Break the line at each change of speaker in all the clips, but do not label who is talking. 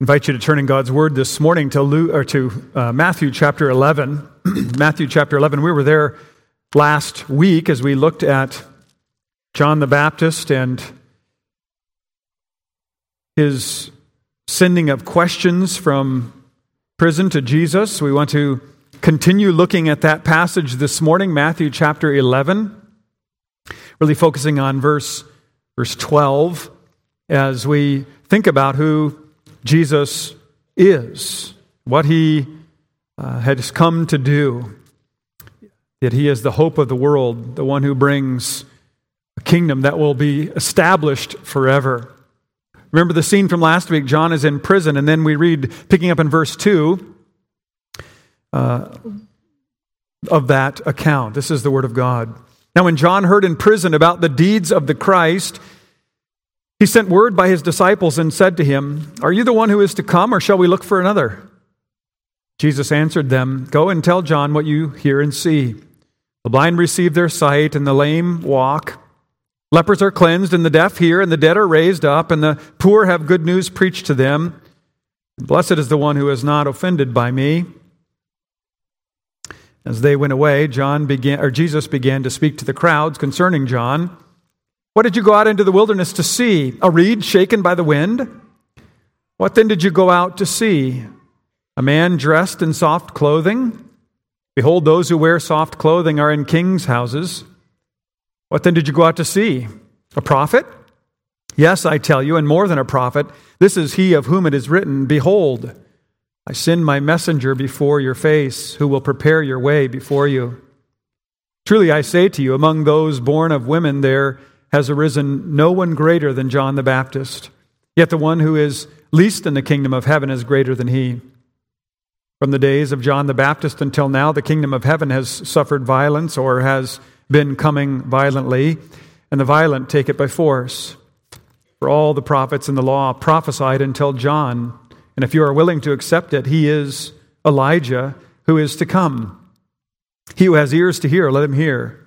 invite you to turn in God's Word this morning to, Luke, or to uh, Matthew chapter 11. Matthew chapter 11. We were there last week as we looked at John the Baptist and his sending of questions from prison to Jesus. We want to continue looking at that passage this morning, Matthew chapter 11, really focusing on verse, verse 12 as we think about who Jesus is, what he uh, has come to do, that he is the hope of the world, the one who brings a kingdom that will be established forever. Remember the scene from last week? John is in prison, and then we read, picking up in verse 2 uh, of that account. This is the word of God. Now, when John heard in prison about the deeds of the Christ, he sent word by his disciples and said to him, Are you the one who is to come, or shall we look for another? Jesus answered them, Go and tell John what you hear and see. The blind receive their sight, and the lame walk. Lepers are cleansed, and the deaf hear, and the dead are raised up, and the poor have good news preached to them. Blessed is the one who is not offended by me. As they went away, John began, or Jesus began to speak to the crowds concerning John. What did you go out into the wilderness to see? A reed shaken by the wind? What then did you go out to see? A man dressed in soft clothing? Behold, those who wear soft clothing are in kings' houses. What then did you go out to see? A prophet? Yes, I tell you, and more than a prophet. This is he of whom it is written Behold, I send my messenger before your face, who will prepare your way before you. Truly I say to you, among those born of women, there has arisen no one greater than John the Baptist. Yet the one who is least in the kingdom of heaven is greater than he. From the days of John the Baptist until now, the kingdom of heaven has suffered violence or has been coming violently, and the violent take it by force. For all the prophets in the law prophesied until John, and if you are willing to accept it, he is Elijah who is to come. He who has ears to hear, let him hear.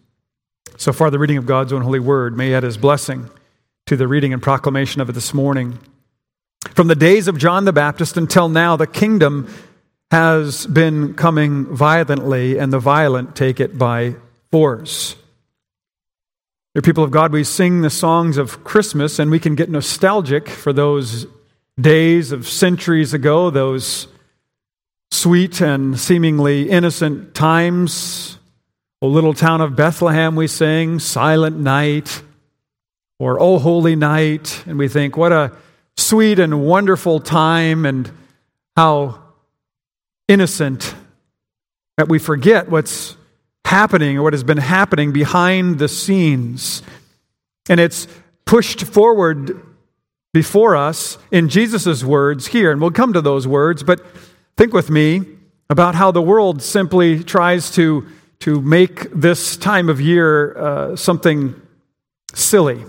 So far, the reading of God's own holy word may add his blessing to the reading and proclamation of it this morning. From the days of John the Baptist until now, the kingdom has been coming violently, and the violent take it by force. Dear people of God, we sing the songs of Christmas, and we can get nostalgic for those days of centuries ago, those sweet and seemingly innocent times O little town of Bethlehem, we sing Silent Night or O Holy Night, and we think, what a sweet and wonderful time, and how innocent that we forget what's happening or what has been happening behind the scenes. And it's pushed forward before us in Jesus' words here, and we'll come to those words, but think with me about how the world simply tries to to make this time of year uh, something silly.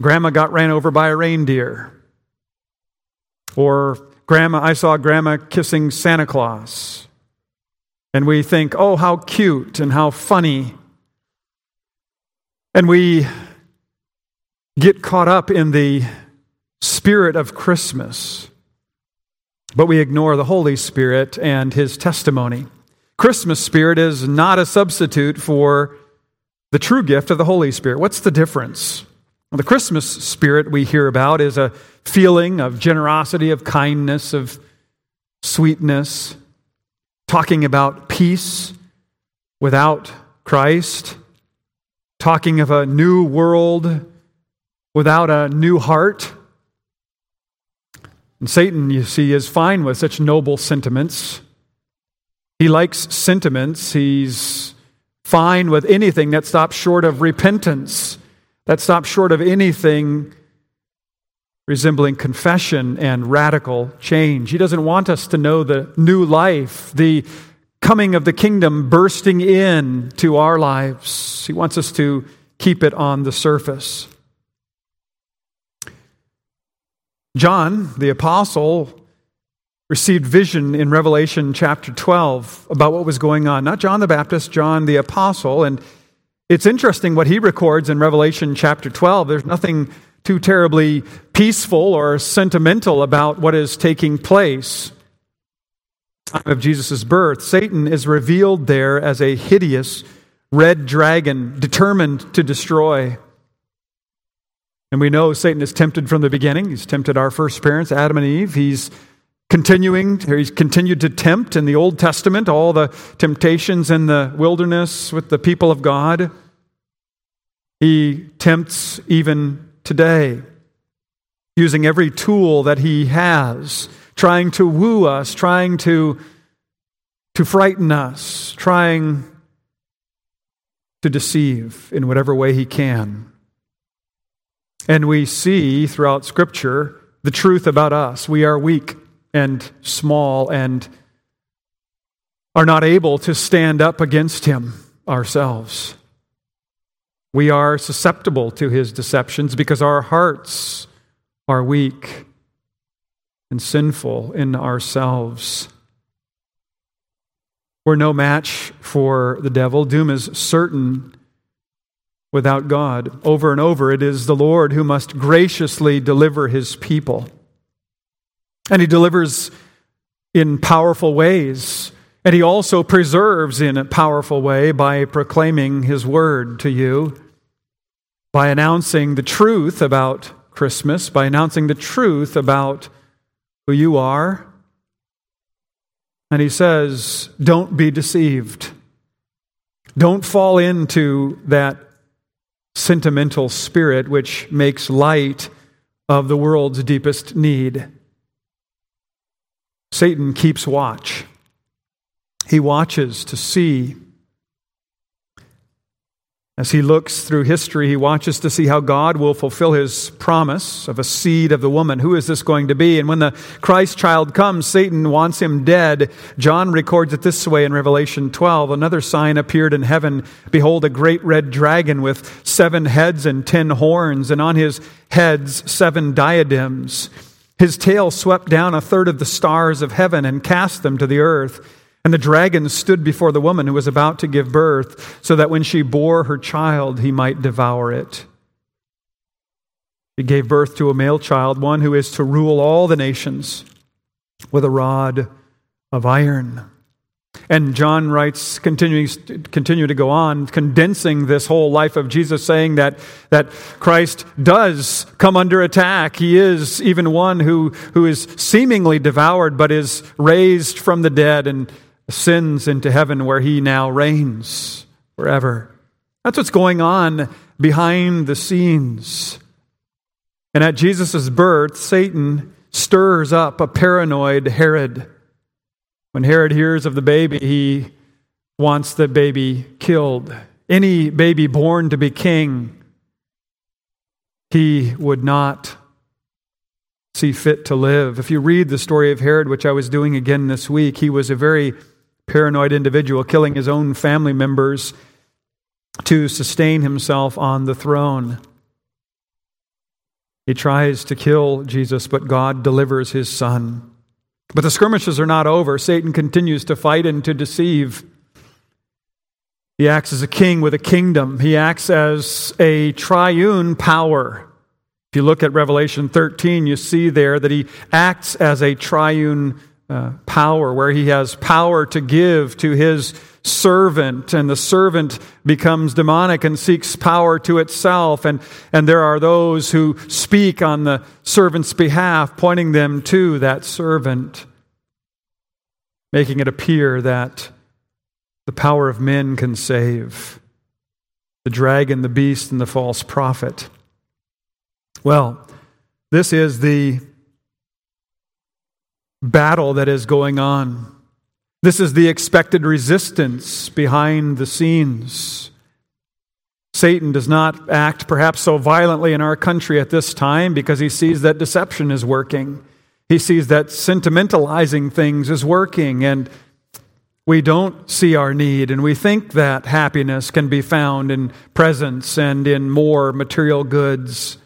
Grandma got ran over by a reindeer. Or grandma, I saw grandma kissing Santa Claus. And we think, oh, how cute and how funny. And we get caught up in the spirit of Christmas, but we ignore the Holy Spirit and his testimony. Christmas spirit is not a substitute for the true gift of the Holy Spirit. What's the difference? Well, the Christmas spirit we hear about is a feeling of generosity, of kindness, of sweetness, talking about peace without Christ, talking of a new world without a new heart. And Satan, you see, is fine with such noble sentiments. He likes sentiments. He's fine with anything that stops short of repentance, that stops short of anything resembling confession and radical change. He doesn't want us to know the new life, the coming of the kingdom bursting in to our lives. He wants us to keep it on the surface. John, the apostle, received vision in Revelation chapter 12 about what was going on. Not John the Baptist, John the apostle. And it's interesting what he records in Revelation chapter 12. There's nothing too terribly peaceful or sentimental about what is taking place. Time of Jesus' birth, Satan is revealed there as a hideous red dragon determined to destroy. And we know Satan is tempted from the beginning. He's tempted our first parents, Adam and Eve. He's continuing, he's continued to tempt in the Old Testament, all the temptations in the wilderness with the people of God. He tempts even today, using every tool that he has, trying to woo us, trying to, to frighten us, trying to deceive in whatever way he can. And we see throughout Scripture the truth about us. We are weak and small and are not able to stand up against him ourselves. We are susceptible to his deceptions because our hearts are weak and sinful in ourselves. We're no match for the devil. Doom is certain without God. Over and over, it is the Lord who must graciously deliver his people. And he delivers in powerful ways. And he also preserves in a powerful way by proclaiming his word to you by announcing the truth about Christmas, by announcing the truth about who you are. And he says, Don't be deceived. Don't fall into that sentimental spirit which makes light of the world's deepest need. Satan keeps watch. He watches to see as he looks through history, he watches to see how God will fulfill his promise of a seed of the woman. Who is this going to be? And when the Christ child comes, Satan wants him dead. John records it this way in Revelation 12 Another sign appeared in heaven. Behold, a great red dragon with seven heads and ten horns, and on his heads seven diadems. His tail swept down a third of the stars of heaven and cast them to the earth. And the dragon stood before the woman who was about to give birth, so that when she bore her child, he might devour it. He gave birth to a male child, one who is to rule all the nations with a rod of iron. And John writes, continuing continue to go on, condensing this whole life of Jesus, saying that, that Christ does come under attack. He is even one who, who is seemingly devoured, but is raised from the dead and ascends into heaven where he now reigns forever. That's what's going on behind the scenes. And at Jesus' birth, Satan stirs up a paranoid Herod. When Herod hears of the baby, he wants the baby killed. Any baby born to be king, he would not see fit to live. If you read the story of Herod, which I was doing again this week, he was a very paranoid individual killing his own family members to sustain himself on the throne. He tries to kill Jesus, but God delivers his son. But the skirmishes are not over. Satan continues to fight and to deceive. He acts as a king with a kingdom, he acts as a triune power. If you look at Revelation 13, you see there that he acts as a triune uh, power, where he has power to give to his servant, and the servant becomes demonic and seeks power to itself. And, and there are those who speak on the servant's behalf, pointing them to that servant, making it appear that the power of men can save the dragon, the beast, and the false prophet. Well, this is the battle that is going on. This is the expected resistance behind the scenes. Satan does not act perhaps so violently in our country at this time because he sees that deception is working. He sees that sentimentalizing things is working, and we don't see our need, and we think that happiness can be found in presents and in more material goods.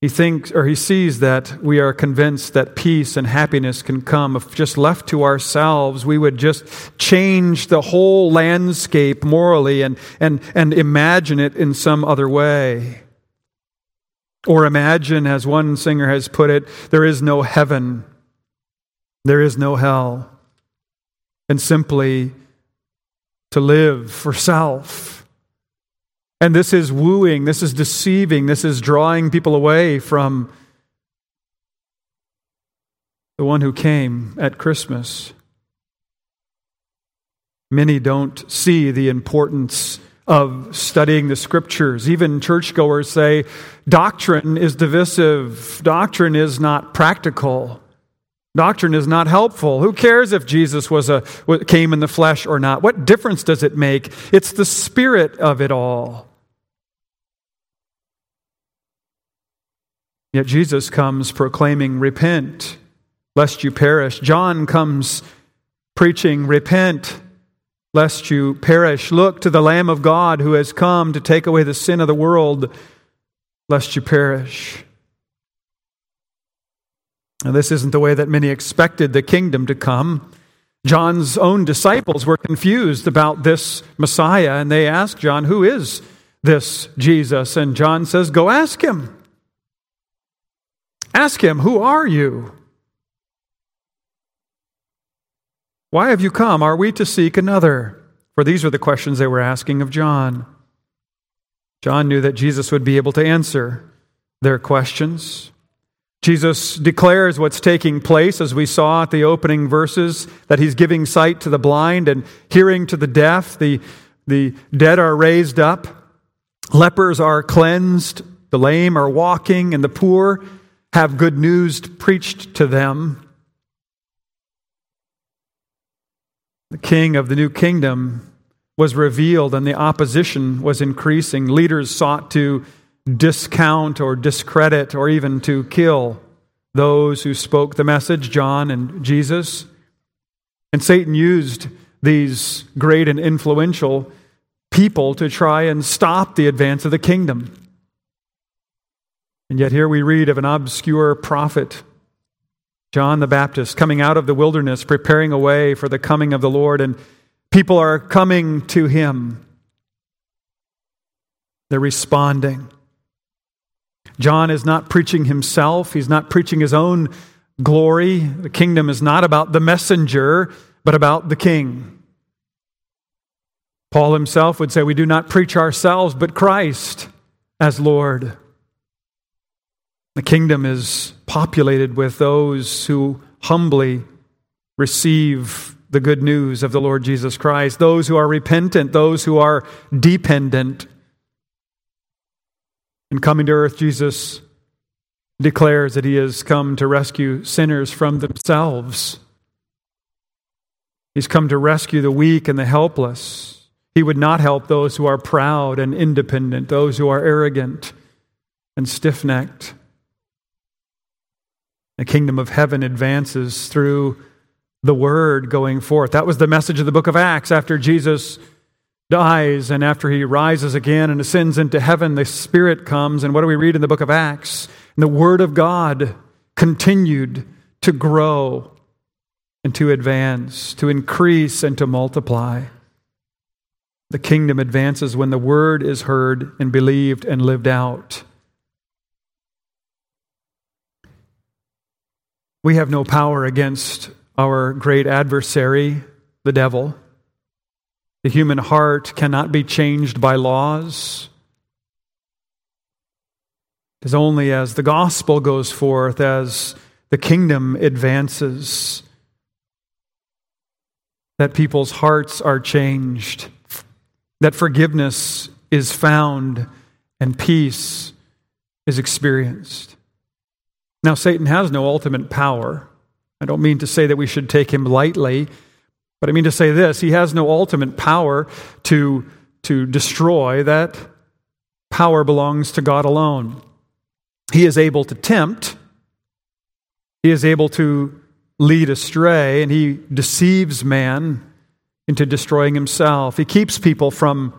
He thinks or he sees that we are convinced that peace and happiness can come if just left to ourselves. We would just change the whole landscape morally and, and, and imagine it in some other way. Or imagine, as one singer has put it, there is no heaven, there is no hell, and simply to live for self and this is wooing, this is deceiving, this is drawing people away from the one who came at Christmas. Many don't see the importance of studying the scriptures. Even churchgoers say doctrine is divisive, doctrine is not practical. Doctrine is not helpful. Who cares if Jesus was a, came in the flesh or not? What difference does it make? It's the spirit of it all. Yet Jesus comes proclaiming, Repent, lest you perish. John comes preaching, Repent, lest you perish. Look to the Lamb of God who has come to take away the sin of the world, lest you perish. Now, this isn't the way that many expected the kingdom to come. John's own disciples were confused about this Messiah, and they asked John, Who is this Jesus? And John says, Go ask him. Ask him, Who are you? Why have you come? Are we to seek another? For these were the questions they were asking of John. John knew that Jesus would be able to answer their questions. Jesus declares what's taking place, as we saw at the opening verses, that he's giving sight to the blind and hearing to the deaf. The, the dead are raised up, lepers are cleansed, the lame are walking, and the poor have good news preached to them. The king of the new kingdom was revealed, and the opposition was increasing. Leaders sought to discount or discredit or even to kill those who spoke the message, John and Jesus. And Satan used these great and influential people to try and stop the advance of the kingdom. And yet, here we read of an obscure prophet, John the Baptist, coming out of the wilderness, preparing a way for the coming of the Lord, and people are coming to him. They're responding. John is not preaching himself, he's not preaching his own glory. The kingdom is not about the messenger, but about the king. Paul himself would say, We do not preach ourselves, but Christ as Lord. The kingdom is populated with those who humbly receive the good news of the Lord Jesus Christ, those who are repentant, those who are dependent in coming to earth, Jesus declares that he has come to rescue sinners from themselves. He's come to rescue the weak and the helpless. He would not help those who are proud and independent, those who are arrogant and stiff necked. The kingdom of heaven advances through the word going forth. That was the message of the book of Acts after Jesus dies and after he rises again and ascends into heaven, the Spirit comes. And what do we read in the book of Acts? And the Word of God continued to grow and to advance, to increase and to multiply. The kingdom advances when the Word is heard and believed and lived out. We have no power against our great adversary, the devil. The human heart cannot be changed by laws. It is only as the gospel goes forth, as the kingdom advances, that people's hearts are changed, that forgiveness is found, and peace is experienced. Now, Satan has no ultimate power. I don't mean to say that we should take him lightly. But I mean to say this He has no ultimate power to, to destroy, that power belongs to God alone. He is able to tempt, He is able to lead astray, and He deceives man into destroying himself. He keeps people from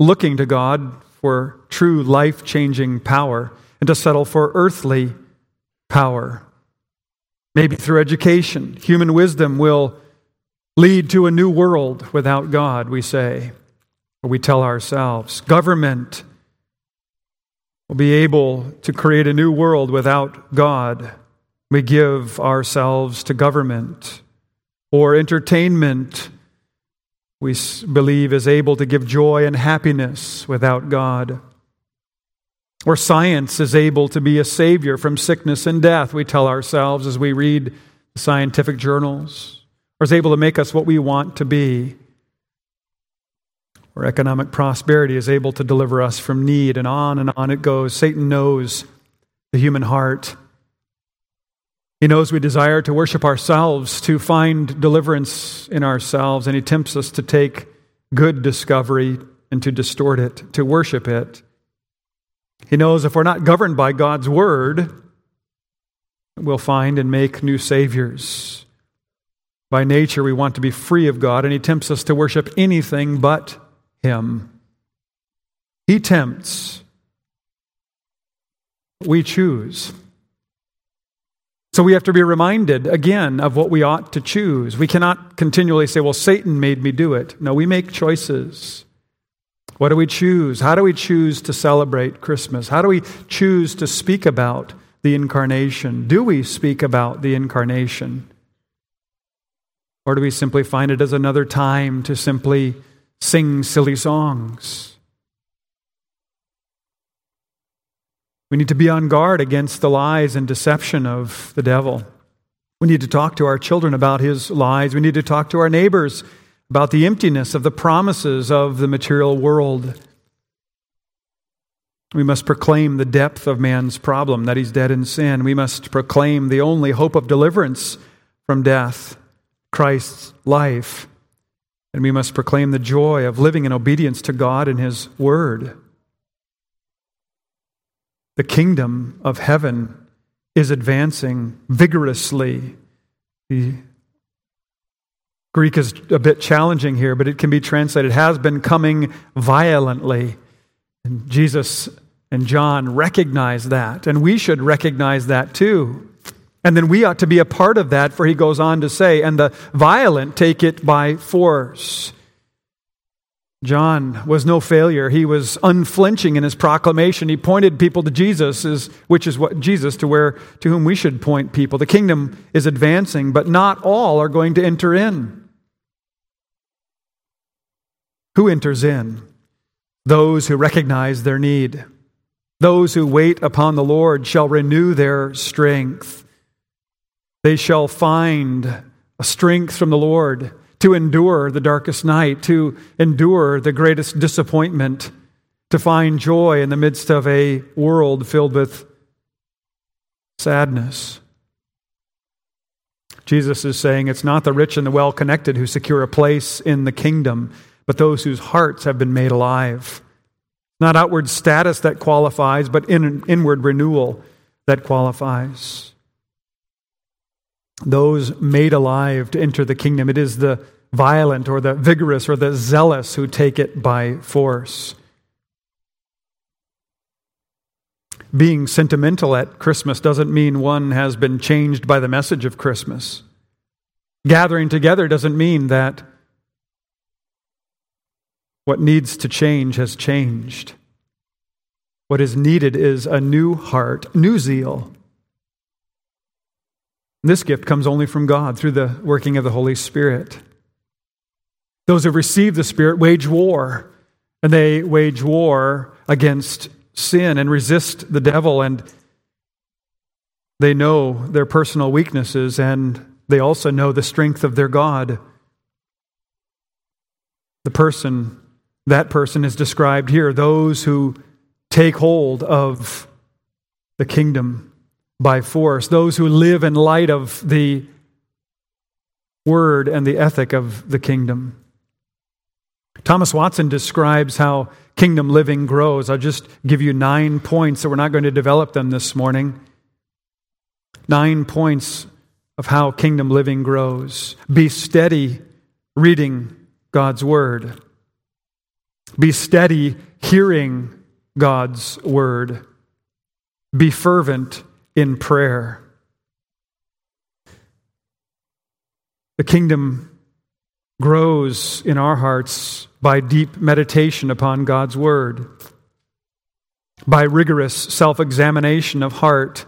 looking to God for true life changing power and to settle for earthly power. Maybe through education, human wisdom will lead to a new world without God, we say, or we tell ourselves. Government will be able to create a new world without God. We give ourselves to government or entertainment we believe is able to give joy and happiness without God. Or science is able to be a savior from sickness and death, we tell ourselves as we read scientific journals, or is able to make us what we want to be. Or economic prosperity is able to deliver us from need, and on and on it goes. Satan knows the human heart. He knows we desire to worship ourselves, to find deliverance in ourselves, and He tempts us to take good discovery and to distort it, to worship it. He knows if we're not governed by God's Word, we'll find and make new saviors. By nature, we want to be free of God, and He tempts us to worship anything but Him. He tempts. We choose. So we have to be reminded again of what we ought to choose. We cannot continually say, well, Satan made me do it. No, we make choices. What do we choose? How do we choose to celebrate Christmas? How do we choose to speak about the incarnation? Do we speak about the incarnation? Or do we simply find it as another time to simply sing silly songs? We need to be on guard against the lies and deception of the devil. We need to talk to our children about his lies. We need to talk to our neighbors about the emptiness of the promises of the material world. We must proclaim the depth of man's problem, that he's dead in sin. We must proclaim the only hope of deliverance from death, Christ's life. And we must proclaim the joy of living in obedience to God and his word. The kingdom of heaven is advancing vigorously. The Greek is a bit challenging here, but it can be translated has been coming violently. And Jesus and John recognize that, and we should recognize that too. And then we ought to be a part of that, for he goes on to say, and the violent take it by force. John was no failure. He was unflinching in his proclamation. He pointed people to Jesus, which is what Jesus to where to whom we should point people. The kingdom is advancing, but not all are going to enter in. Who enters in? Those who recognize their need. Those who wait upon the Lord shall renew their strength. They shall find a strength from the Lord to endure the darkest night, to endure the greatest disappointment, to find joy in the midst of a world filled with sadness. Jesus is saying it's not the rich and the well connected who secure a place in the kingdom, but those whose hearts have been made alive. Not outward status that qualifies, but in, inward renewal that qualifies those made alive to enter the kingdom. It is the violent or the vigorous or the zealous who take it by force. Being sentimental at Christmas doesn't mean one has been changed by the message of Christmas. Gathering together doesn't mean that what needs to change has changed. What is needed is a new heart, new zeal, this gift comes only from God through the working of the Holy Spirit. Those who receive the Spirit wage war, and they wage war against sin and resist the devil, and they know their personal weaknesses, and they also know the strength of their God. The person, that person is described here, those who take hold of the kingdom by force, those who live in light of the word and the ethic of the kingdom. Thomas Watson describes how kingdom living grows. I'll just give you nine points, so we're not going to develop them this morning. Nine points of how kingdom living grows. Be steady reading God's word. Be steady hearing God's word. Be fervent in prayer. The kingdom grows in our hearts by deep meditation upon God's Word, by rigorous self examination of heart,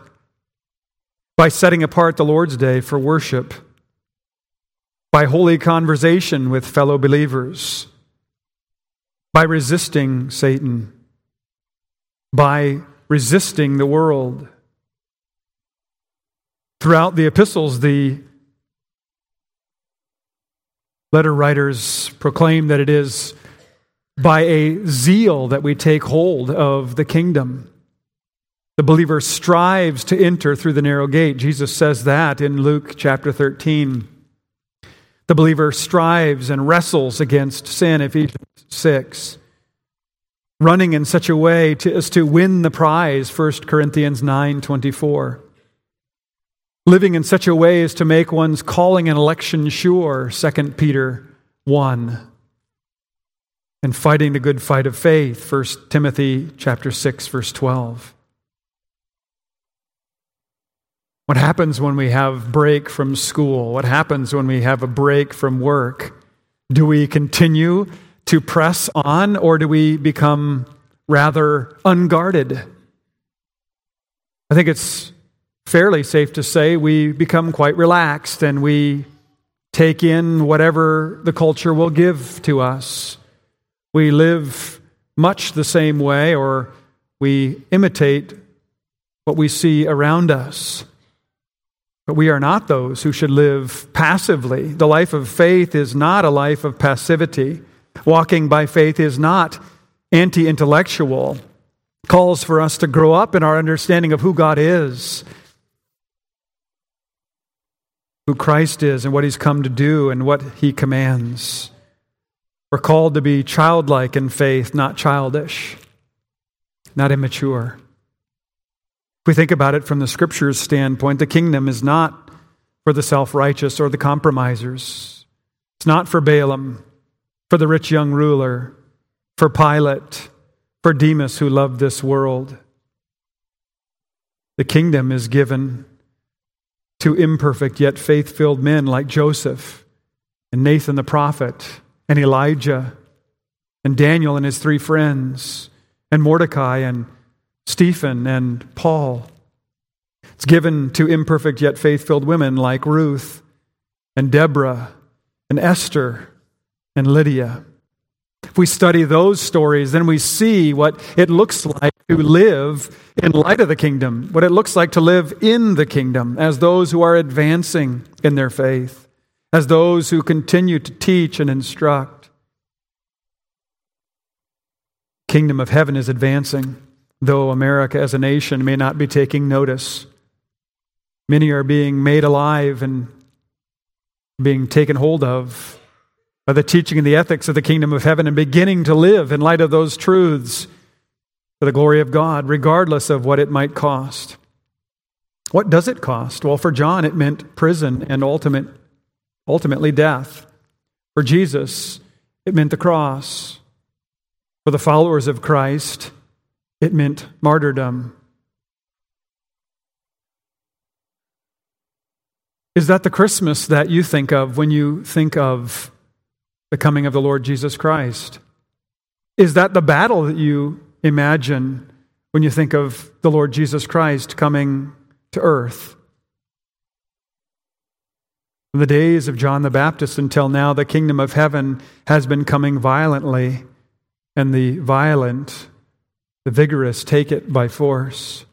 by setting apart the Lord's Day for worship, by holy conversation with fellow believers, by resisting Satan, by resisting the world. Throughout the epistles, the Letter writers proclaim that it is by a zeal that we take hold of the kingdom. The believer strives to enter through the narrow gate. Jesus says that in Luke chapter 13. The believer strives and wrestles against sin, Ephesians 6. Running in such a way to, as to win the prize, 1 Corinthians 9 24 living in such a way as to make one's calling and election sure, 2 Peter 1. And fighting the good fight of faith, 1 Timothy chapter 6 verse 12. What happens when we have break from school? What happens when we have a break from work? Do we continue to press on or do we become rather unguarded? I think it's fairly safe to say we become quite relaxed and we take in whatever the culture will give to us. We live much the same way, or we imitate what we see around us. But we are not those who should live passively. The life of faith is not a life of passivity. Walking by faith is not anti intellectual. Calls for us to grow up in our understanding of who God is who Christ is and what he's come to do and what he commands. We're called to be childlike in faith, not childish, not immature. If we think about it from the scriptures standpoint, the kingdom is not for the self righteous or the compromisers. It's not for Balaam, for the rich young ruler, for Pilate, for Demas who loved this world. The kingdom is given to imperfect yet faith filled men like Joseph and Nathan the prophet and Elijah and Daniel and his three friends and Mordecai and Stephen and Paul. It's given to imperfect yet faith filled women like Ruth and Deborah and Esther and Lydia. If we study those stories, then we see what it looks like to live in light of the kingdom, what it looks like to live in the kingdom as those who are advancing in their faith, as those who continue to teach and instruct. Kingdom of heaven is advancing, though America as a nation may not be taking notice. Many are being made alive and being taken hold of by the teaching and the ethics of the kingdom of heaven and beginning to live in light of those truths for the glory of God, regardless of what it might cost. What does it cost? Well, for John, it meant prison and ultimate, ultimately death. For Jesus, it meant the cross. For the followers of Christ, it meant martyrdom. Is that the Christmas that you think of when you think of the coming of the Lord Jesus Christ? Is that the battle that you imagine when you think of the Lord Jesus Christ coming to earth? From the days of John the Baptist until now, the kingdom of heaven has been coming violently, and the violent, the vigorous, take it by force.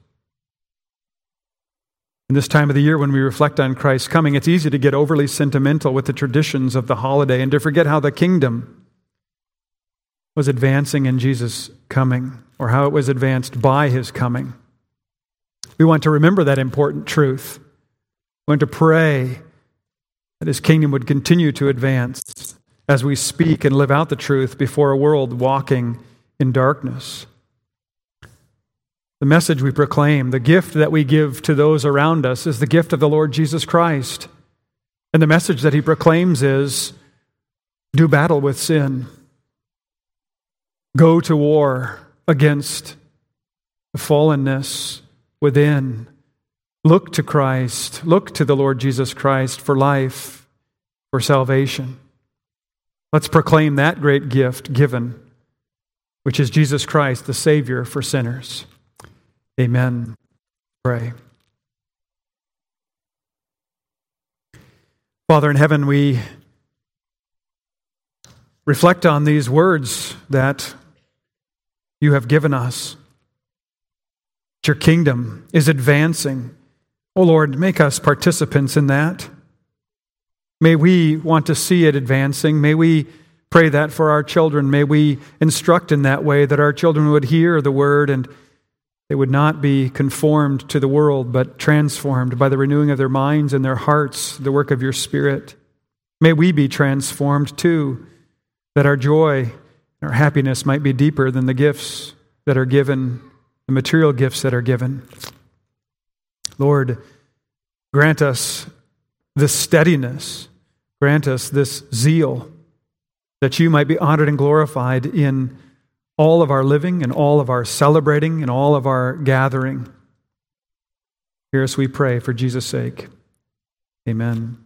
In this time of the year, when we reflect on Christ's coming, it's easy to get overly sentimental with the traditions of the holiday and to forget how the kingdom was advancing in Jesus' coming or how it was advanced by his coming. We want to remember that important truth. We want to pray that his kingdom would continue to advance as we speak and live out the truth before a world walking in darkness. The message we proclaim, the gift that we give to those around us, is the gift of the Lord Jesus Christ. And the message that he proclaims is do battle with sin, go to war against the fallenness within. Look to Christ, look to the Lord Jesus Christ for life, for salvation. Let's proclaim that great gift given, which is Jesus Christ, the Savior for sinners. Amen. Pray. Father in heaven, we reflect on these words that you have given us. Your kingdom is advancing. Oh Lord, make us participants in that. May we want to see it advancing. May we pray that for our children. May we instruct in that way that our children would hear the word and they would not be conformed to the world, but transformed by the renewing of their minds and their hearts, the work of your Spirit. May we be transformed too, that our joy our happiness might be deeper than the gifts that are given, the material gifts that are given. Lord, grant us this steadiness, grant us this zeal, that you might be honored and glorified in all of our living and all of our celebrating and all of our gathering. Hear us, we pray, for Jesus' sake. Amen.